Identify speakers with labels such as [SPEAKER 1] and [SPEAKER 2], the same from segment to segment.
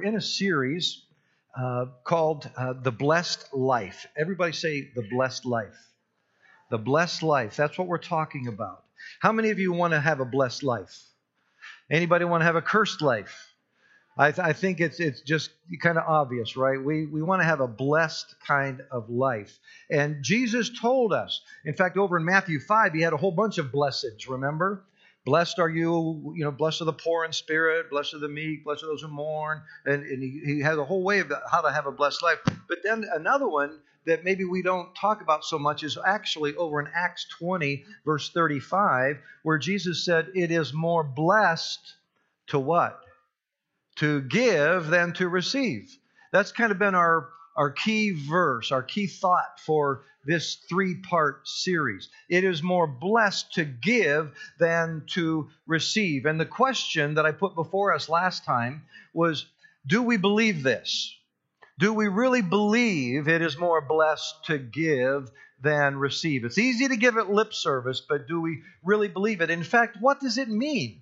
[SPEAKER 1] we're in a series uh, called uh, The Blessed Life. Everybody say The Blessed Life. The Blessed Life. That's what we're talking about. How many of you want to have a blessed life? Anybody want to have a cursed life? I, th- I think it's it's just kind of obvious, right? We we want to have a blessed kind of life, and Jesus told us. In fact, over in Matthew five, he had a whole bunch of blessings. Remember, blessed are you, you know, blessed are the poor in spirit, blessed are the meek, blessed are those who mourn, and, and he, he has a whole way of how to have a blessed life. But then another one that maybe we don't talk about so much is actually over in Acts 20, verse 35, where Jesus said, It is more blessed to what? to give than to receive. That's kind of been our, our key verse, our key thought for this three part series. It is more blessed to give than to receive. And the question that I put before us last time was do we believe this? Do we really believe it is more blessed to give than receive? It's easy to give it lip service, but do we really believe it? In fact, what does it mean?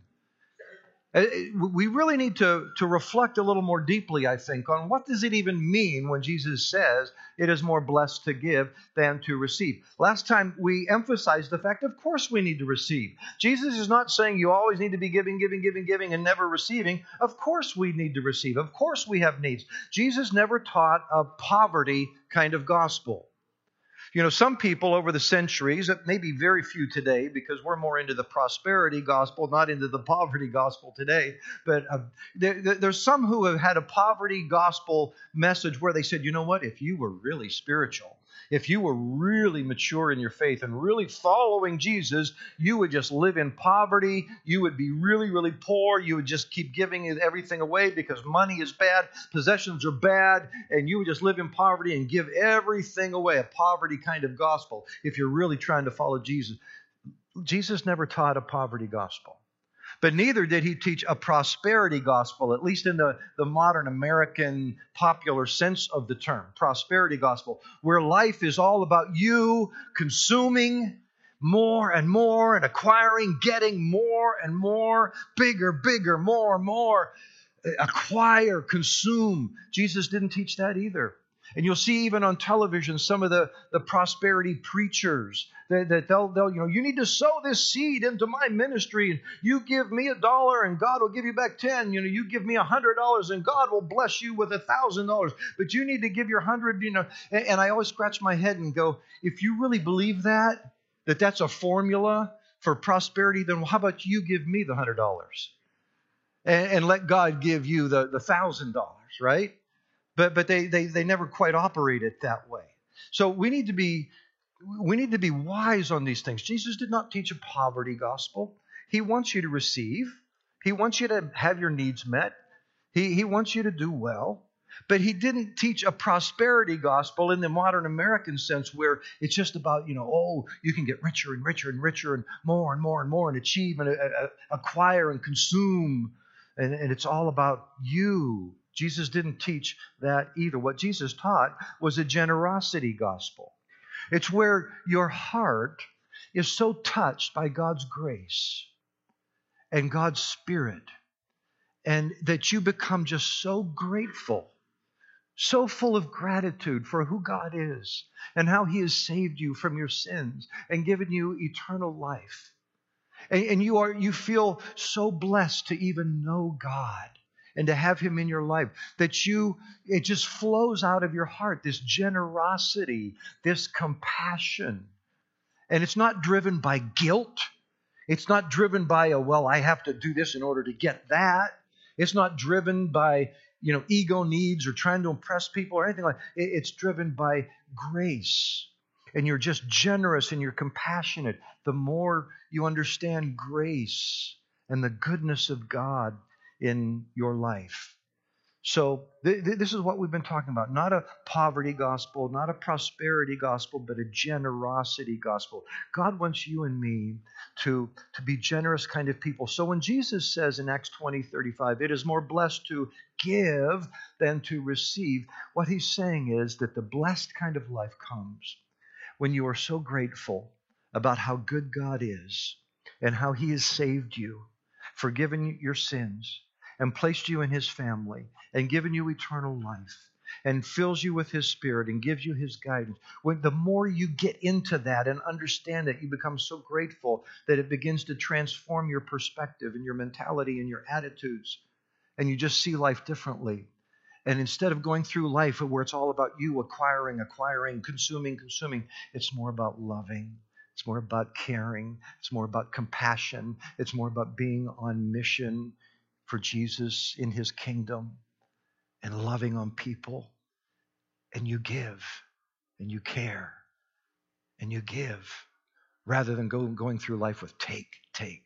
[SPEAKER 1] Uh, we really need to, to reflect a little more deeply, I think, on what does it even mean when Jesus says it is more blessed to give than to receive. Last time we emphasized the fact, of course, we need to receive. Jesus is not saying you always need to be giving, giving, giving, giving, and never receiving. Of course, we need to receive. Of course, we have needs. Jesus never taught a poverty kind of gospel. You know, some people over the centuries, maybe very few today because we're more into the prosperity gospel, not into the poverty gospel today, but uh, there, there's some who have had a poverty gospel message where they said, you know what, if you were really spiritual, if you were really mature in your faith and really following Jesus, you would just live in poverty. You would be really, really poor. You would just keep giving everything away because money is bad, possessions are bad, and you would just live in poverty and give everything away. A poverty kind of gospel if you're really trying to follow Jesus. Jesus never taught a poverty gospel. But neither did he teach a prosperity gospel, at least in the, the modern American popular sense of the term prosperity gospel, where life is all about you consuming more and more and acquiring, getting more and more, bigger, bigger, more, and more. Acquire, consume. Jesus didn't teach that either. And you'll see even on television some of the, the prosperity preachers that, that they'll, they'll, you know, you need to sow this seed into my ministry. And you give me a dollar and God will give you back 10. You know, you give me a hundred dollars and God will bless you with a thousand dollars. But you need to give your hundred, you know. And, and I always scratch my head and go, if you really believe that, that that's a formula for prosperity, then how about you give me the hundred dollars? And, and let God give you the, the thousand dollars, right? But but they, they they never quite operate it that way. So we need to be we need to be wise on these things. Jesus did not teach a poverty gospel. He wants you to receive. He wants you to have your needs met. He, he wants you to do well. But he didn't teach a prosperity gospel in the modern American sense where it's just about, you know, oh, you can get richer and richer and richer and more and more and more and achieve and uh, uh, acquire and consume. And, and it's all about you Jesus didn't teach that either. What Jesus taught was a generosity gospel. It's where your heart is so touched by God's grace and God's Spirit, and that you become just so grateful, so full of gratitude for who God is and how He has saved you from your sins and given you eternal life. And, you are you feel so blessed to even know God and to have him in your life that you it just flows out of your heart this generosity this compassion. And it's not driven by guilt. It's not driven by a well i have to do this in order to get that. It's not driven by you know ego needs or trying to impress people or anything like it's driven by grace. And you're just generous and you're compassionate. The more you understand grace and the goodness of god in your life. So, th- th- this is what we've been talking about. Not a poverty gospel, not a prosperity gospel, but a generosity gospel. God wants you and me to, to be generous kind of people. So, when Jesus says in Acts 20 35, it is more blessed to give than to receive, what he's saying is that the blessed kind of life comes when you are so grateful about how good God is and how he has saved you, forgiven your sins and placed you in his family and given you eternal life and fills you with his spirit and gives you his guidance. When the more you get into that and understand it you become so grateful that it begins to transform your perspective and your mentality and your attitudes. And you just see life differently. And instead of going through life where it's all about you acquiring acquiring consuming consuming it's more about loving. It's more about caring. It's more about compassion. It's more about being on mission for Jesus in his kingdom and loving on people. And you give and you care and you give rather than go, going through life with take, take,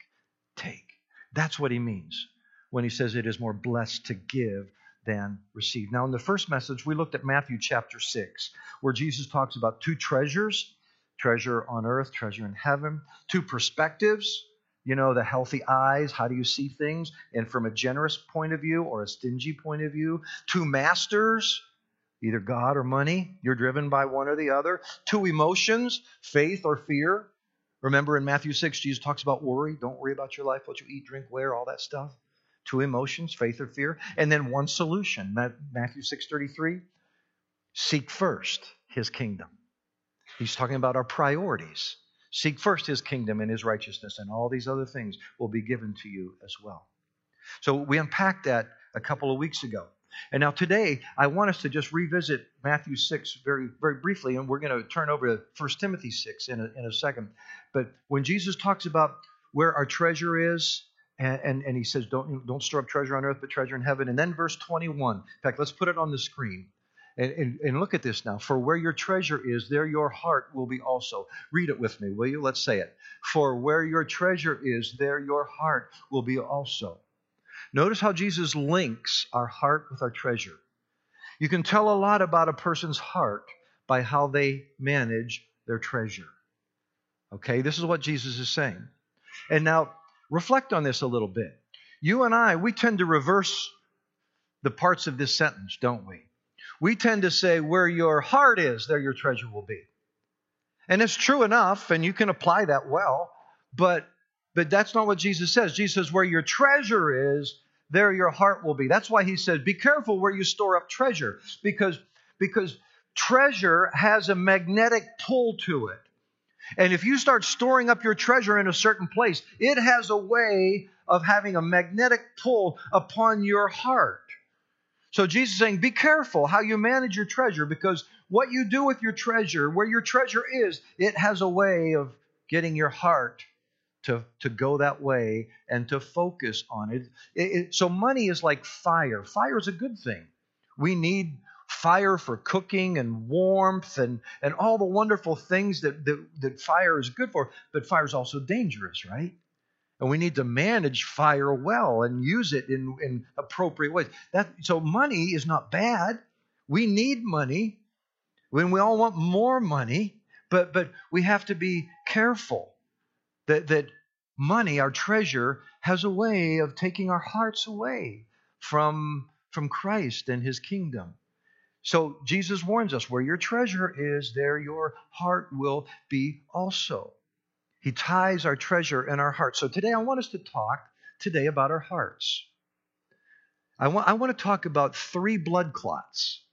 [SPEAKER 1] take. That's what he means when he says it is more blessed to give than receive. Now, in the first message, we looked at Matthew chapter 6, where Jesus talks about two treasures treasure on earth, treasure in heaven, two perspectives you know, the healthy eyes, how do you see things? And from a generous point of view or a stingy point of view, two masters, either God or money, you're driven by one or the other. Two emotions, faith or fear. Remember in Matthew 6, Jesus talks about worry. Don't worry about your life, what you eat, drink, wear, all that stuff. Two emotions, faith or fear. And then one solution. Matthew 6:33. Seek first his kingdom. He's talking about our priorities. Seek first his kingdom and his righteousness, and all these other things will be given to you as well. So we unpacked that a couple of weeks ago. And now today, I want us to just revisit Matthew 6 very, very briefly, and we're going to turn over to 1 Timothy 6 in a, in a second. But when Jesus talks about where our treasure is, and, and, and he says, don't, don't store up treasure on earth, but treasure in heaven. And then verse 21. In fact, let's put it on the screen. And, and, and, look at this now. For where your treasure is, there your heart will be also. Read it with me, will you? Let's say it. For where your treasure is, there your heart will be also. Notice how Jesus links our heart with our treasure. You can tell a lot about a person's heart by how they manage their treasure. Okay, this is what Jesus is saying. And now, reflect on this a little bit. You and I, we tend to reverse the parts of this sentence, don't we? We tend to say, where your heart is, there your treasure will be. And it's true enough, and you can apply that well, but but that's not what Jesus says. Jesus says, where your treasure is, there your heart will be. That's why he says, be careful where you store up treasure, because because treasure has a magnetic pull to it. And if you start storing up your treasure in a certain place, it has a way of having a magnetic pull upon your heart. So Jesus is saying, be careful how you manage your treasure because what you do with your treasure, where your treasure is, it has a way of getting your heart to, to go that way and to focus on it. it, it so money is like fire. Fire is a good thing. We need fire for cooking and warmth and, and all the wonderful things that, that, that fire is good for, but fire is also dangerous, right? And we need to manage fire well and use it in, in appropriate ways. That, so money is not bad. We need money when we all want more money, but, but we have to be careful that, that money, our treasure, has a way of taking our hearts away from, from Christ and his kingdom. So Jesus warns us where your treasure is, there your heart will be also. He ties our treasure in our hearts. So today I want us to talk today about our hearts. I want, I want to talk about three blood clots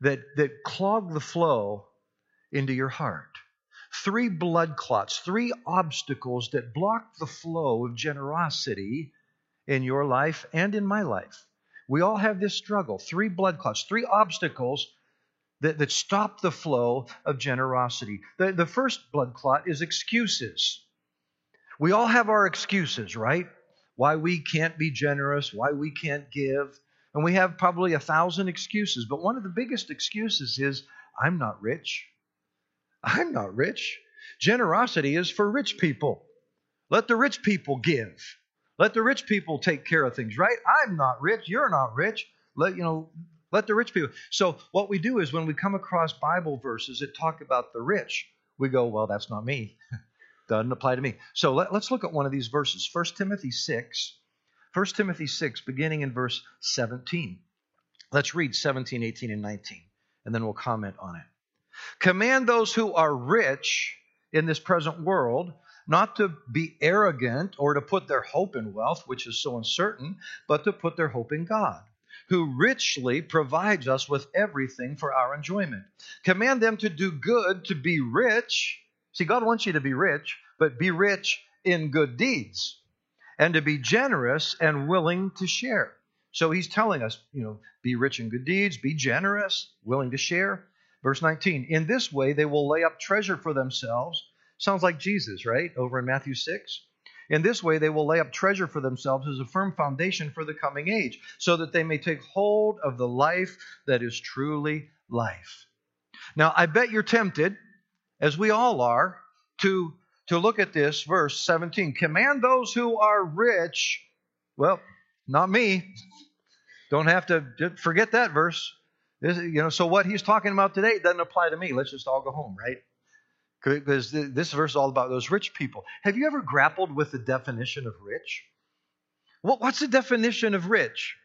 [SPEAKER 1] that, that clog the flow into your heart. Three blood clots, three obstacles that block the flow of generosity in your life and in my life. We all have this struggle. Three blood clots, three obstacles that, that stop the flow of generosity. The, the first blood clot is excuses. We all have our excuses, right? Why we can't be generous, why we can't give. And we have probably a thousand excuses. But one of the biggest excuses is I'm not rich. I'm not rich. Generosity is for rich people. Let the rich people give. Let the rich people take care of things, right? I'm not rich. You're not rich. Let you know let the rich people. So what we do is when we come across Bible verses that talk about the rich, we go, well, that's not me. Doesn't apply to me. So let, us look at one of these verses. 1 Timothy 6. 1 Timothy 6, beginning in verse 17. Let's read 17, 18, and 19, and then we'll comment on it. Command those who are rich in this present world not to be arrogant or to put their hope in wealth, which is so uncertain, but to put their hope in God, who richly provides us with everything for our enjoyment. Command them to do good, to be rich. See, God wants you to be rich, but be rich in good deeds, and to be generous and willing to share. So he's telling us, you know, be rich in good deeds, be generous, willing to share. Verse 19, in this way they will lay up treasure for themselves. Sounds like Jesus, right? Over in Matthew 6. In this way they will lay up treasure for themselves as a firm foundation for the coming age, so that they may take hold of the life that is truly life. Now, I bet you're tempted, as we all are, to, to look at this verse 17. Command those who are rich. Well, not me. Don't have to forget that verse. This, you know, so what he's talking about today doesn't apply to me. Let's just all go home, right? Because this verse is all about those rich people. Have you ever grappled with the definition of rich? What's the definition of rich?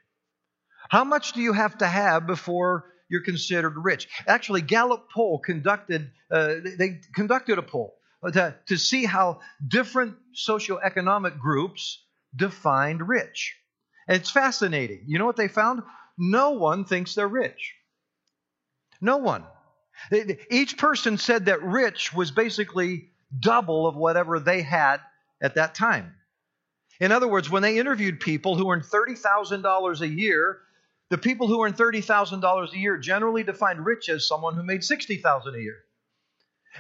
[SPEAKER 1] How much do you have to have before you're considered rich? Actually, Gallup poll conducted uh, they conducted a poll to, to see how different socioeconomic groups defined rich. And it's fascinating. You know what they found? No one thinks they're rich. No one. Each person said that rich was basically double of whatever they had at that time. In other words, when they interviewed people who earned $30,000 a year, the people who earned $30,000 a year generally defined rich as someone who made $60,000 a year.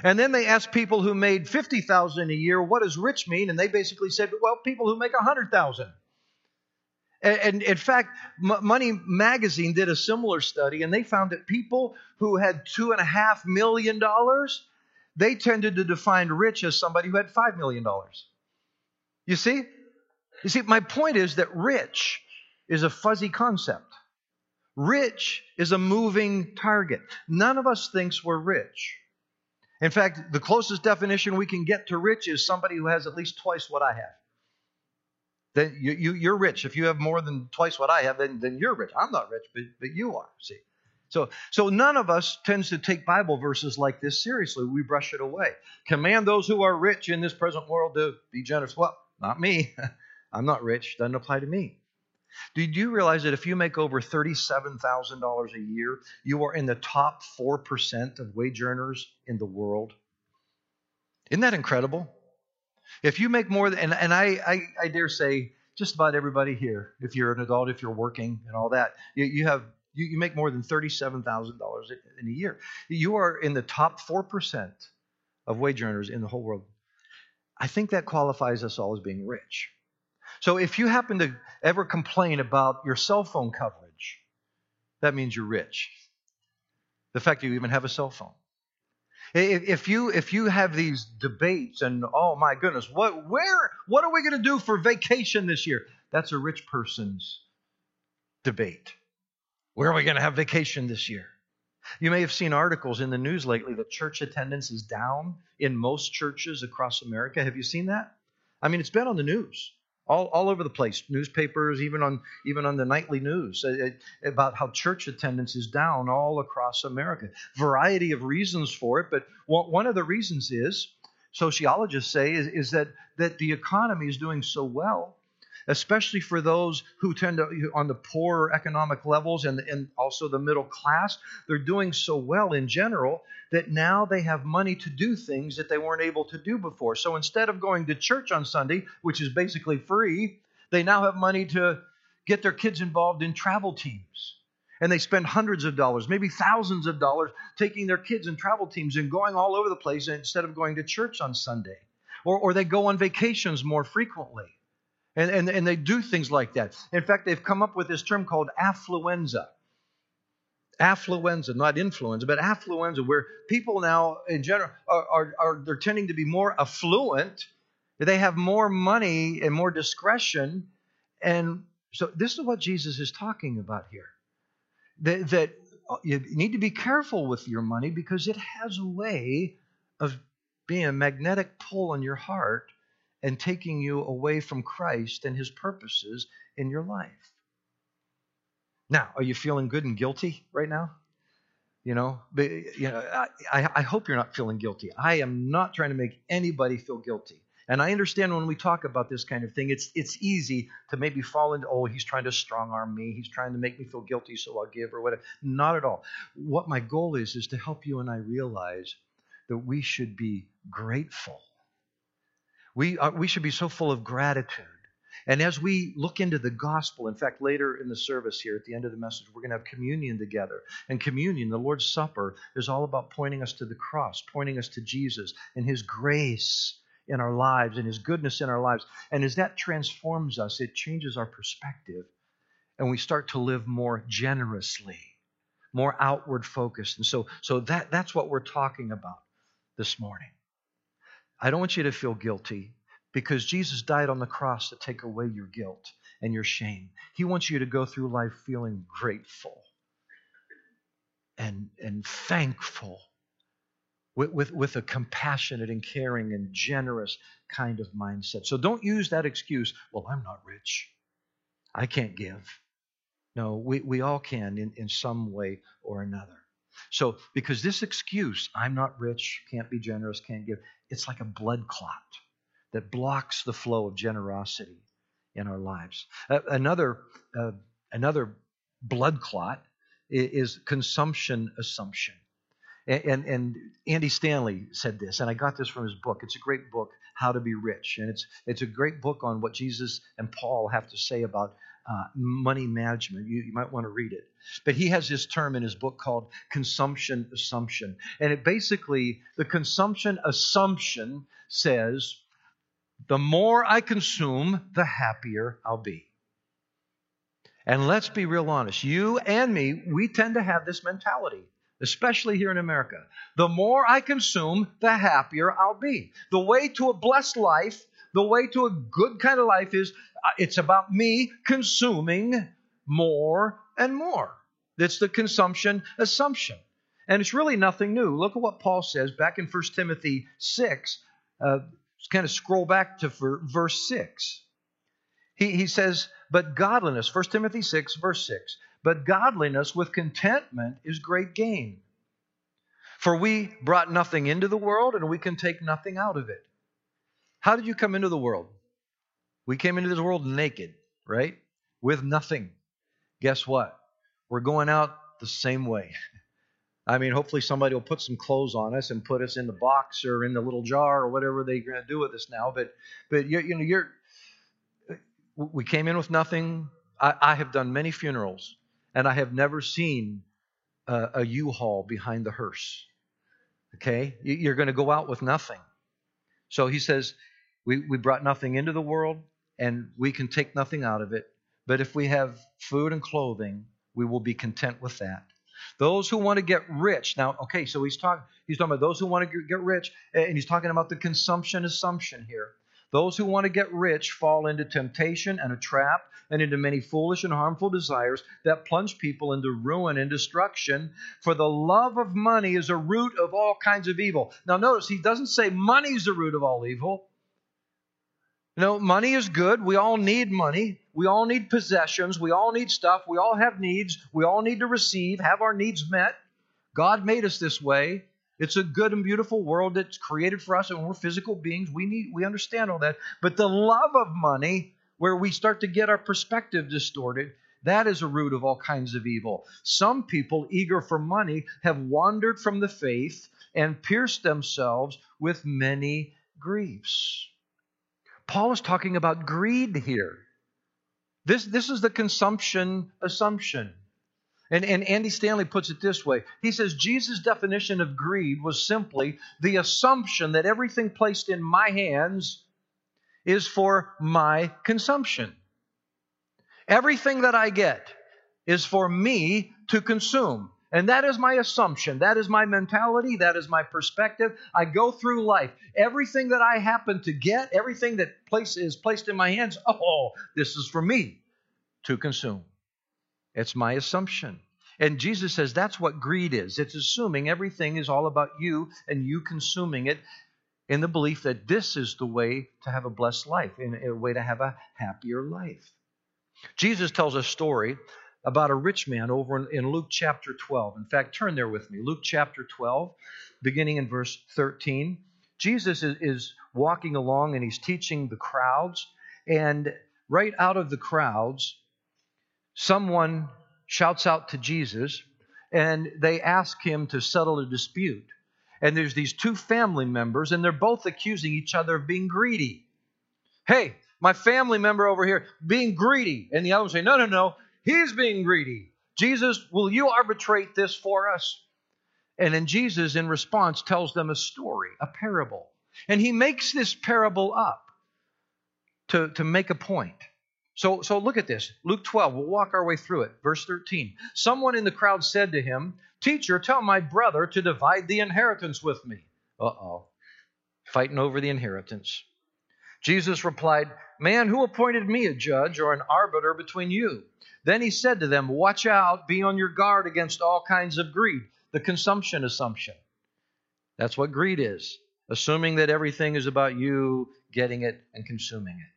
[SPEAKER 1] And then they asked people who made 50,000 a year, what does rich mean? And they basically said, well, people who make 100,000. And in fact, Money Magazine did a similar study, and they found that people who had two and a half million dollars, they tended to define rich as somebody who had five million dollars. You see? You see, my point is that rich is a fuzzy concept. Rich is a moving target. None of us thinks we're rich. In fact, the closest definition we can get to rich is somebody who has at least twice what I have then you, you, you're rich. If you have more than twice what I have, then, then you're rich. I'm not rich, but, but you are, see. So, so none of us tends to take Bible verses like this seriously. We brush it away. Command those who are rich in this present world to be generous. Well, not me. I'm not rich. Doesn't apply to me. Did you realize that if you make over $37,000 a year, you are in the top 4% of wage earners in the world? Isn't that incredible? If you make more, and, and I, I, I dare say, just about everybody here, if you're an adult, if you're working and all that, you, you have you, you make more than $37,000 in a year. You are in the top 4% of wage earners in the whole world. I think that qualifies us all as being rich. So if you happen to ever complain about your cell phone coverage, that means you're rich. The fact that you even have a cell phone. If you if you have these debates and oh my goodness, what where what are we going to do for vacation this year? That's a rich person's debate. Where are we going to have vacation this year? You may have seen articles in the news lately that church attendance is down in most churches across America. Have you seen that? I mean, it's been on the news all, all over the place. Newspapers even on even on the nightly news uh, uh, about how church attendance is down all across america. Variety of reasons for it but one of the reasons is sociologists say is, is that that the economy is doing so well especially for those who tend to on the poorer economic levels and, and also the middle class. They're doing so well in general that now they have money to do things that they weren't able to do before. So instead of going to church on Sunday, which is basically free, they now have money to get their kids involved in travel teams. And they spend hundreds of dollars, maybe thousands of dollars, taking their kids in travel teams and going all over the place instead of going to church on Sunday. Or, or they go on vacations more frequently. And, and, and they do things like that. In fact, they've come up with this term called affluenza. Affluenza, not influenza, but affluenza, where people now in general are, are, are they're tending to be more affluent. They have more money and more discretion. And so this is what Jesus is talking about here. That, that you need to be careful with your money because it has a way of being a magnetic pull on your heart and taking you away from Christ and his purposes in your life. Now, are you feeling good and guilty right now? You know, but, you know, I, I hope you're not feeling guilty. I am not trying to make anybody feel guilty. And I understand when we talk about this kind of thing, it's it's easy to maybe fall into, oh, he's trying to strong arm me, he's trying to make me feel guilty, so I'll give or whatever. Not at all. What my goal is is to help you and I realize that we should be grateful. We are, we should be so full of gratitude. And as we look into the gospel, in fact, later in the service here at the end of the message, we're going to have communion together. And communion, the Lord's Supper, is all about pointing us to the cross, pointing us to Jesus and His grace in our lives and His goodness in our lives. And as that transforms us, it changes our perspective and we start to live more generously, more outward focused. And so, so that, that's what we're talking about this morning. I don't want you to feel guilty because Jesus died on the cross to take away your guilt and your shame. He wants you to go through life feeling grateful and, and thankful with, with, with a compassionate and caring and generous kind of mindset. So don't use that excuse, well, I'm not rich. I can't give. No, we, we all can in, in some way or another. So, because this excuse, I'm not rich, can't be generous, can't give, it's like a blood clot that blocks the flow of generosity in our lives. Uh, another, uh, another blood clot is, consumption assumption. And, and, and, Andy Stanley said this, and I got this from his book. It's a great book, How to Be Rich. And it's, it's a great book on what Jesus and Paul have to say about uh, money management. You, you might want to read it. But he has this term in his book called consumption assumption. And it basically, the consumption assumption says, the more I consume, the happier I'll be. And let's be real honest. You and me, we tend to have this mentality especially here in America. The more I consume, the happier I'll be. The way to a blessed life, the way to a good kind of life is it's about me consuming more and more. It's the consumption assumption. And it's really nothing new. Look at what Paul says back in 1 Timothy 6. Uh, kind of scroll back to verse 6. He, he says, But godliness, 1 Timothy 6, verse 6. But godliness with contentment is great gain. For we brought nothing into the world, and we can take nothing out of it. How did you come into the world? We came into this world naked, right? With nothing. Guess what? We're going out the same way. I mean, hopefully somebody will put some clothes on us and put us in the box or in the little jar or whatever they're going to do with us now. But, but you, you know, you're. We came in with nothing. I, I have done many funerals and I have never seen a a U-Haul behind the hearse. Okay? You're going to go out with nothing. So he says, we, we brought nothing into the world, and we can take nothing out of it. But if we have food and clothing, we will be content with that. Those who want to get rich. Now, okay, so he's talking he's talking about those who want to get rich, and he's talking about the consumption assumption here. Those who want to get rich fall into temptation and a trap and into many foolish and harmful desires that plunge people into ruin and destruction. For the love of money is a root of all kinds of evil. Now, notice he doesn't say money is the root of all evil. No, money is good. We all need money. We all need possessions. We all need stuff. We all have needs. We all need to receive, have our needs met. God made us this way. It's a good and beautiful world that's created for us, and we're physical beings. We need we understand all that. But the love of money, where we start to get our perspective distorted, that is a root of all kinds of evil. Some people, eager for money, have wandered from the faith and pierced themselves with many griefs. Paul is talking about greed here. This, this is the consumption assumption. And, and Andy Stanley puts it this way He says Jesus' definition of greed was simply the assumption that everything placed in my hands is for my consumption. Everything that I get is for me to consume. And that is my assumption. That is my mentality. That is my perspective. I go through life. Everything that I happen to get, everything that place, is placed in my hands, oh, this is for me to consume. It's my assumption. And Jesus says that's what greed is it's assuming everything is all about you and you consuming it in the belief that this is the way to have a blessed life, in a way to have a happier life. Jesus tells a story about a rich man over in, Luke chapter 12. In fact, turn there with me. Luke chapter 12, beginning in verse 13. Jesus is, is walking along and he's teaching the crowds. And right out of the crowds, someone shouts out to Jesus and they ask him to settle a dispute. And there's these two family members, and they're both accusing each other of being greedy. Hey, my family member over here being greedy. And the other one say, No, no, no, he's being greedy. Jesus, will you arbitrate this for us? And then Jesus, in response, tells them a story, a parable. And he makes this parable up to, to make a point. So, so look at this. Luke 12, we'll walk our way through it. Verse 13. Someone in the crowd said to him, Teacher, tell my brother to divide the inheritance with me. Uh oh. Fighting over the inheritance. Jesus replied, Man, who appointed me a judge or an arbiter between you? Then he said to them, Watch out, be on your guard against all kinds of greed, the consumption assumption. That's what greed is, assuming that everything is about you getting it and consuming it.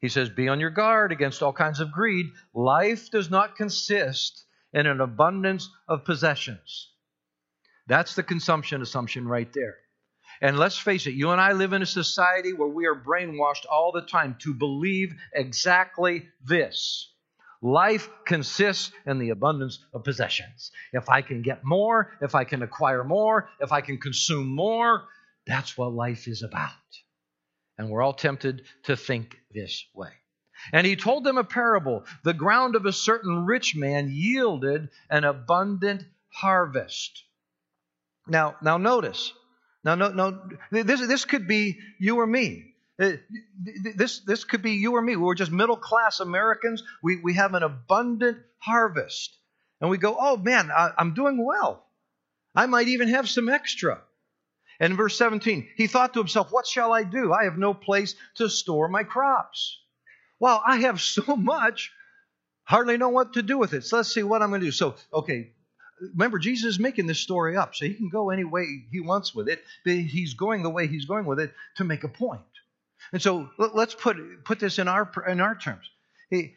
[SPEAKER 1] He says, Be on your guard against all kinds of greed. Life does not consist in an abundance of possessions. That's the consumption assumption right there. And let's face it, you and I live in a society where we are brainwashed all the time to believe exactly this. Life consists in the abundance of possessions. If I can get more, if I can acquire more, if I can consume more, that's what life is about. And we're all tempted to think this way. And he told them a parable. The ground of a certain rich man yielded an abundant harvest. Now, now notice. Now, no, no, this, this could be you or me. Uh, this, this could be you or me. We're just middle class Americans. We, we have an abundant harvest. And we go, oh man, I, I'm doing well. I might even have some extra. And verse 17, he thought to himself, What shall I do? I have no place to store my crops. Well, I have so much, hardly know what to do with it. So let's see what I'm going to do. So, okay, remember, Jesus is making this story up, so he can go any way he wants with it, but he's going the way he's going with it to make a point. And so let's put, put this in our, in our terms. He,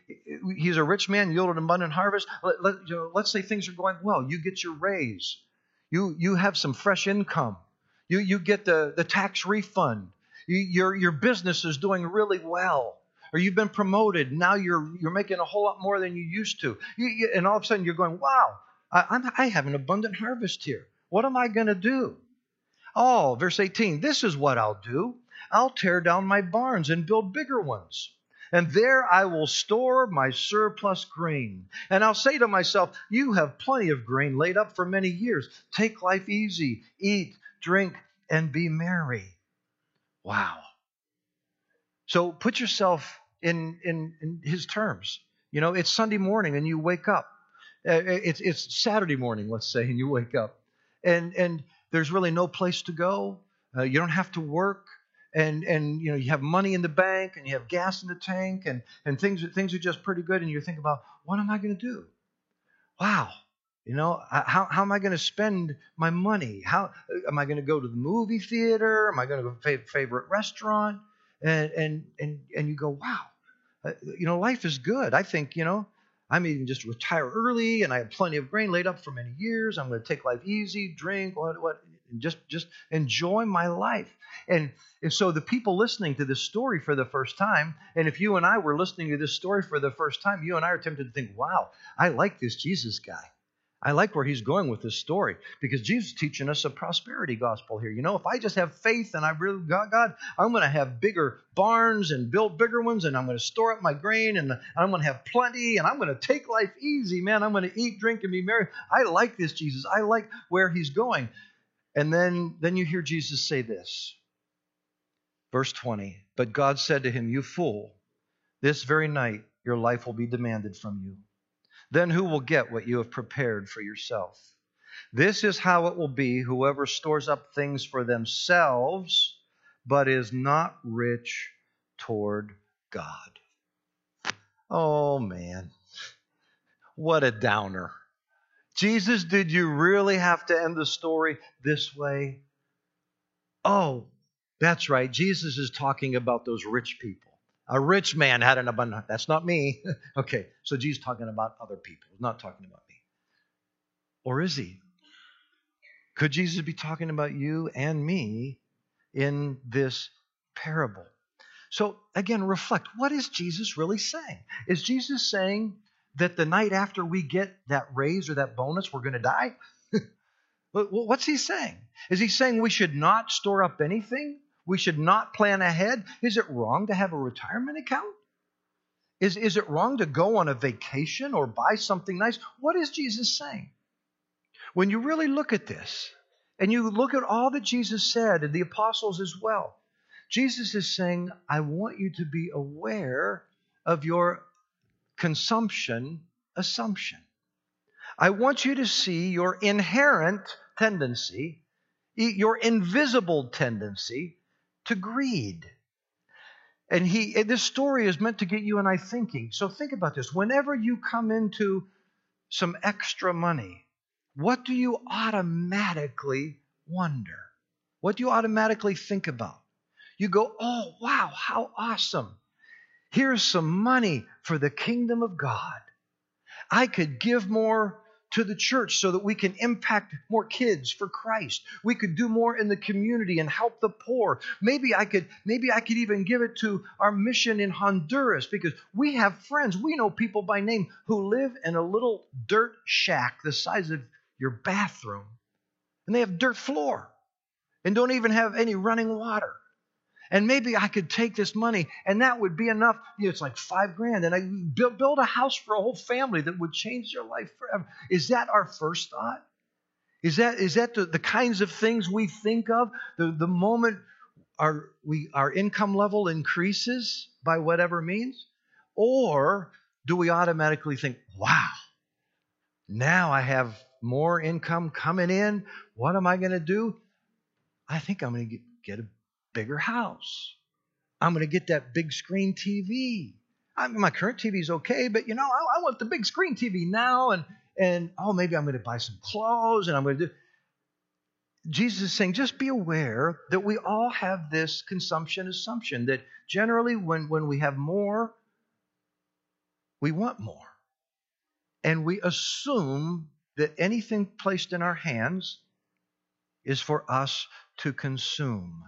[SPEAKER 1] he's a rich man, yielded an abundant harvest. Let, let, you know, let's say things are going well. You get your raise. You, you have some fresh income. You, you get the, the tax refund. You, your, your business is doing really well. Or you've been promoted. Now you're, you're making a whole lot more than you used to. You, you, and all of a sudden you're going, wow, I, I have an abundant harvest here. What am I going to do? Oh, verse 18, this is what I'll do. I'll tear down my barns and build bigger ones. And there I will store my surplus grain. And I'll say to myself, You have plenty of grain laid up for many years. Take life easy, eat, drink, and be merry. Wow. So put yourself in, in, in his terms. You know, it's Sunday morning and you wake up. Uh, it's, it's Saturday morning, let's say, and you wake up. And, and there's really no place to go. Uh, you don't have to work and and you know you have money in the bank and you have gas in the tank and and things things are just pretty good and you think about what am I going to do? Wow, you know how how am I going to spend my money? How am I going to go to the movie theater? Am I going to go to favorite restaurant? And and and and you go wow, uh, you know life is good. I think you know. I'm even just retire early, and I have plenty of grain laid up for many years. I'm going to take life easy, drink, what, what, just just enjoy my life. And and so the people listening to this story for the first time, and if you and I were listening to this story for the first time, you and I are tempted to think, "Wow, I like this Jesus guy." I like where he's going with this story because Jesus is teaching us a prosperity gospel here. You know, if I just have faith and I really got God, I'm going to have bigger barns and build bigger ones, and I'm going to store up my grain, and I'm going to have plenty, and I'm going to take life easy, man. I'm going to eat, drink, and be merry. I like this Jesus. I like where he's going. And then, then you hear Jesus say this. Verse 20 But God said to him, You fool, this very night your life will be demanded from you. Then who will get what you have prepared for yourself? This is how it will be whoever stores up things for themselves, but is not rich toward God. Oh, man. What a downer. Jesus, did you really have to end the story this way? Oh, that's right. Jesus is talking about those rich people. A rich man had an abundant. That's not me. okay, so Jesus is talking about other people. Not talking about me. Or is he? Could Jesus be talking about you and me in this parable. So, again, reflect. What is Jesus really saying? Is Jesus saying that the night after we get that raise or that bonus, we're going to die? What's he saying? Is he saying we should not store up anything? We should not plan ahead? Is it wrong to have a retirement account? Is, is it wrong to go on a vacation or buy something nice? What is Jesus saying? When you really look at this, and you look at all that Jesus said, and the apostles as well, Jesus is saying, I want you to be aware of your consumption assumption. I want you to see your inherent tendency, your invisible tendency to greed. And he this story is meant to get you and I thinking. So think about this. Whenever you come into some extra money, what do you automatically wonder? What do you automatically think about? You go, "Oh, wow, how awesome. Here's some money for the kingdom of God. I could give more to the church so that we can impact more kids for Christ. We could do more in the community and help the poor. Maybe I could maybe I could even give it to our mission in Honduras because we have friends, we know people by name who live in a little dirt shack the size of your bathroom. And they have dirt floor and don't even have any running water and maybe I could take this money and that would be enough. You know, it's like five grand, and I build, build a house for a whole family that would change their life forever. Is that our first thought? Is that is that the, the kinds of things we think of? The, the moment our we our income level increases by whatever means? Or do we automatically think, wow, now I have more income coming in. What am I going to do? I think I'm going to get, get a bigger house. I'm going to get that big screen TV. I mean, my current TV is okay, but you know, I, I, want the big screen TV now, and and oh, maybe I'm going to buy some clothes, and I'm going to do. Jesus is saying, just be aware that we all have this consumption assumption that generally, when when we have more, we want more, and we assume that anything placed in our hands is for us to consume.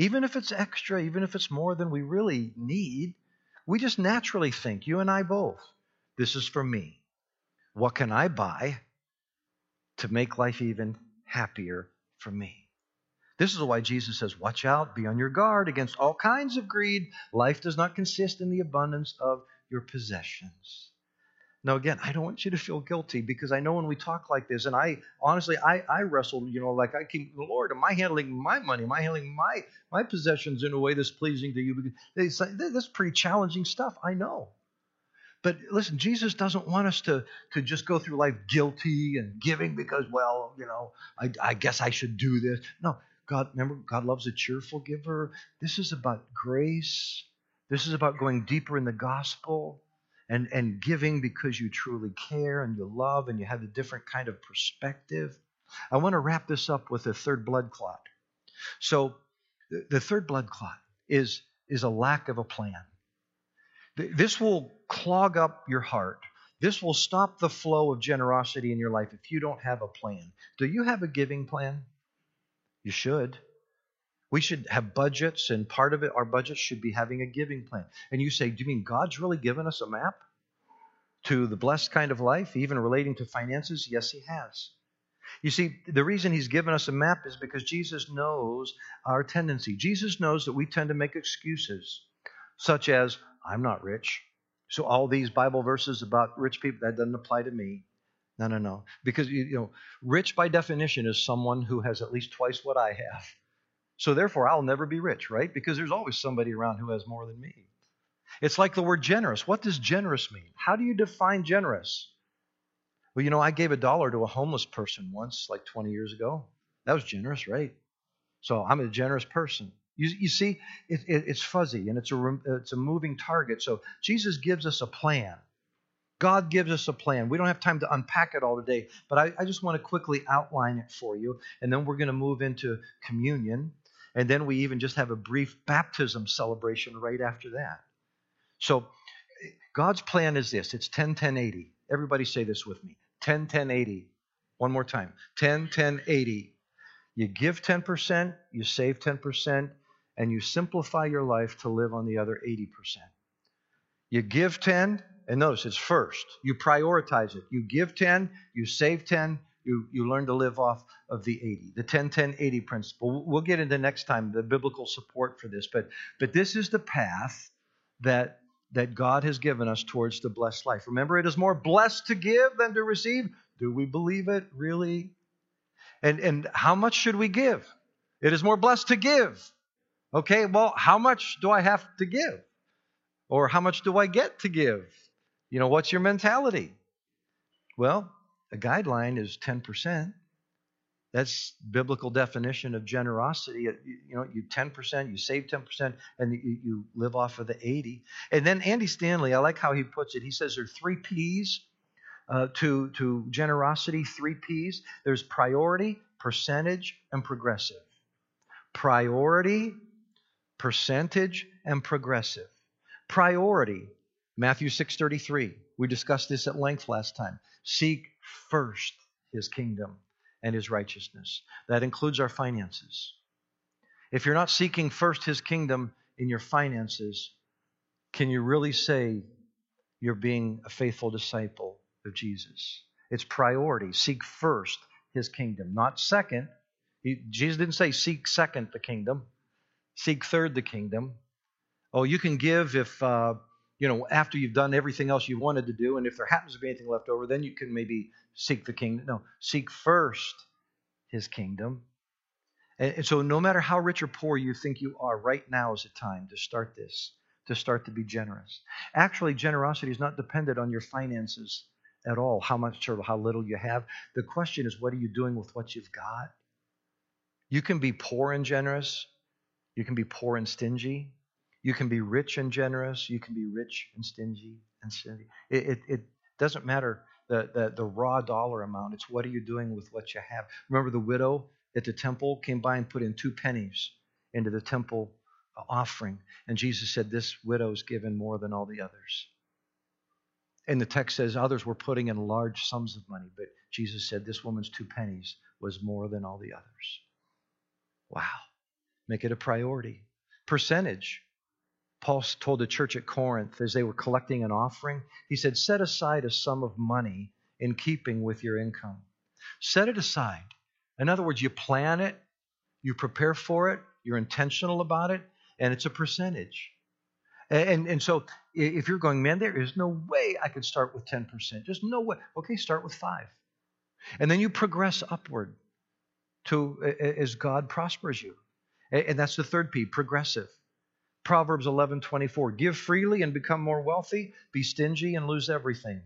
[SPEAKER 1] Even if it's extra, even if it's more than we really need, we just naturally think, you and I both, this is for me. What can I buy to make life even happier for me? This is why Jesus says, Watch out, be on your guard against all kinds of greed. Life does not consist in the abundance of your possessions. Now, again, I don't want you to feel guilty because I know when we talk like this, and I honestly, I, I wrestle, you know, like I keep, Lord, am I handling my money? Am I handling my my possessions in a way that's pleasing to you? Because they say, that's pretty challenging stuff. I know. But listen, Jesus doesn't want us to, to just go through life guilty and giving because, well, you know, I, I guess I should do this. No, God, remember, God loves a cheerful giver. This is about grace. This is about going deeper in the gospel and, and giving because you truly care and you love and you have a different kind of perspective. I want to wrap this up with a third blood clot. So, the third blood clot is, is a lack of a plan. This will clog up your heart. This will stop the flow of generosity in your life if you don't have a plan. Do you have a giving plan? You should. We should have budgets, and part of it, our budget should be having a giving plan. And you say, Do you mean God's really given us a map to the blessed kind of life, even relating to finances? Yes, He has. You see, the reason He's given us a map is because Jesus knows our tendency. Jesus knows that we tend to make excuses, such as, I'm not rich. So all these Bible verses about rich people, that doesn't apply to me. No, no, no. Because, you know, rich by definition is someone who has at least twice what I have. So therefore, I'll never be rich, right? Because there's always somebody around who has more than me. It's like the word generous. What does generous mean? How do you define generous? Well, you know, I gave a dollar to a homeless person once, like 20 years ago. That was generous, right? So I'm a generous person. You, you see, it, it, it's fuzzy and it's a, it's a moving target. So Jesus gives us a plan. God gives us a plan. We don't have time to unpack it all today, but I, I just want to quickly outline it for you. And then we're going to move into communion. And then we even just have a brief baptism celebration right after that. So God's plan is this it's 10 10 80. Everybody say this with me 10 10 80. One more time 10 10 80. You give 10%, you save 10%, and you simplify your life to live on the other 80%. You give 10, and notice it's first. You prioritize it. You give 10, you save 10, you, you learn to live off of the 80, the 10 10 80 principle. We'll get into next time the biblical support for this, but, but this is the path that, that God has given us towards the blessed life. Remember, it is more blessed to give than to receive. Do we believe it really? And, and how much should we give? It is more blessed to give. Okay, well, how much do I have to give? Or how much do I get to give? You know, what's your mentality? Well, a guideline is 10%. That's biblical definition of generosity. You know, you 10%, you save 10%, and you, you live off of the 80. And then Andy Stanley, I like how he puts it. He says there are three P's uh, to, to generosity, three P's. There's priority, percentage, and progressive. Priority, percentage, and progressive. Priority, Matthew 6:33. We discussed this at length last time. Seek first his kingdom and his righteousness. That includes our finances. If you're not seeking first his kingdom in your finances, can you really say you're being a faithful disciple of Jesus? It's priority. Seek first his kingdom, not second. He, Jesus didn't say seek second the kingdom, seek third the kingdom. Oh, you can give if uh, you know, after you've done everything else you wanted to do, and if there happens to be anything left over, then you can maybe seek the kingdom. No, seek first his kingdom. And, so, no matter how rich or poor you think you are, right now is the time to start this, to start to be generous. Actually, generosity is not dependent on your finances at all, how much or how little you have. The question is, what are you doing with what you've got? You can be poor and generous, you can be poor and stingy. You can be rich and generous. You can be rich and stingy and stingy. It, it, it doesn't matter the, the, the raw dollar amount. It's what are you doing with what you have. Remember the widow at the temple came by and put in two pennies into the temple uh, offering. And Jesus said, This widow's given more than all the others. And the text says others were putting in large sums of money, but Jesus said this woman's two pennies was more than all the others. Wow. Make it a priority. Percentage. Paul told the church at Corinth as they were collecting an offering, he said, Set aside a sum of money in keeping with your income. Set it aside. In other words, you plan it, you prepare for it, you're intentional about it, and it's a percentage. And, and so if you're going, man, there is no way I could start with 10%. Just no way. Okay, start with five. And then you progress upward to as God prospers you. And that's the third P, progressive. Proverbs 11:24, give freely and become more wealthy, be stingy and lose everything.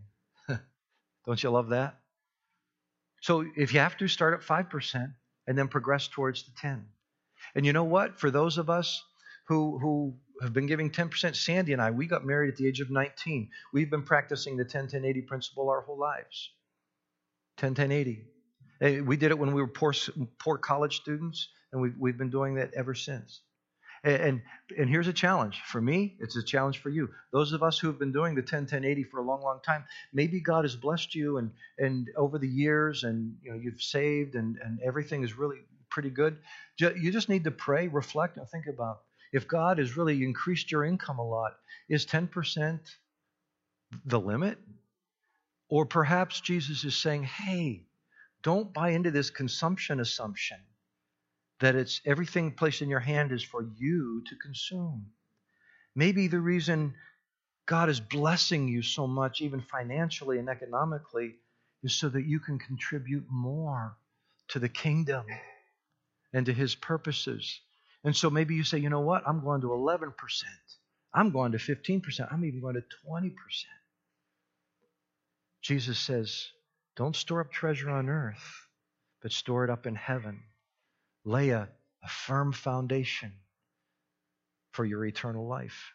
[SPEAKER 1] Don't you love that? So if you have to start at 5% and then progress towards the 10. And you know what? For those of us who who have been giving 10%, Sandy and I, we got married at the age of 19. We've been practicing the 10 10 80 principle our whole lives. 10 10 80. Eh, we did it when we were poor, poor college students, and we've, we've been doing that ever since. And, and here's a challenge. For me, it's a challenge for you. Those of us who have been doing the 10 10 80 for a long, long time, maybe God has blessed you and, and over the years and you know you've saved and, and everything is really pretty good. You just need to pray, reflect, and think about if God has really increased your income a lot, is 10% the limit? Or perhaps Jesus is saying, hey, don't buy into this consumption assumption that it's everything placed in your hand is for you to consume. Maybe the reason God is blessing you so much, even financially and economically, is so that you can contribute more to the kingdom and to his purposes. And so maybe you say, you know what? I'm going to 11%. I'm going to 15%. I'm even going to 20%. Jesus says, don't store up treasure on earth, but store it up in heaven lay a, a firm foundation for your eternal life.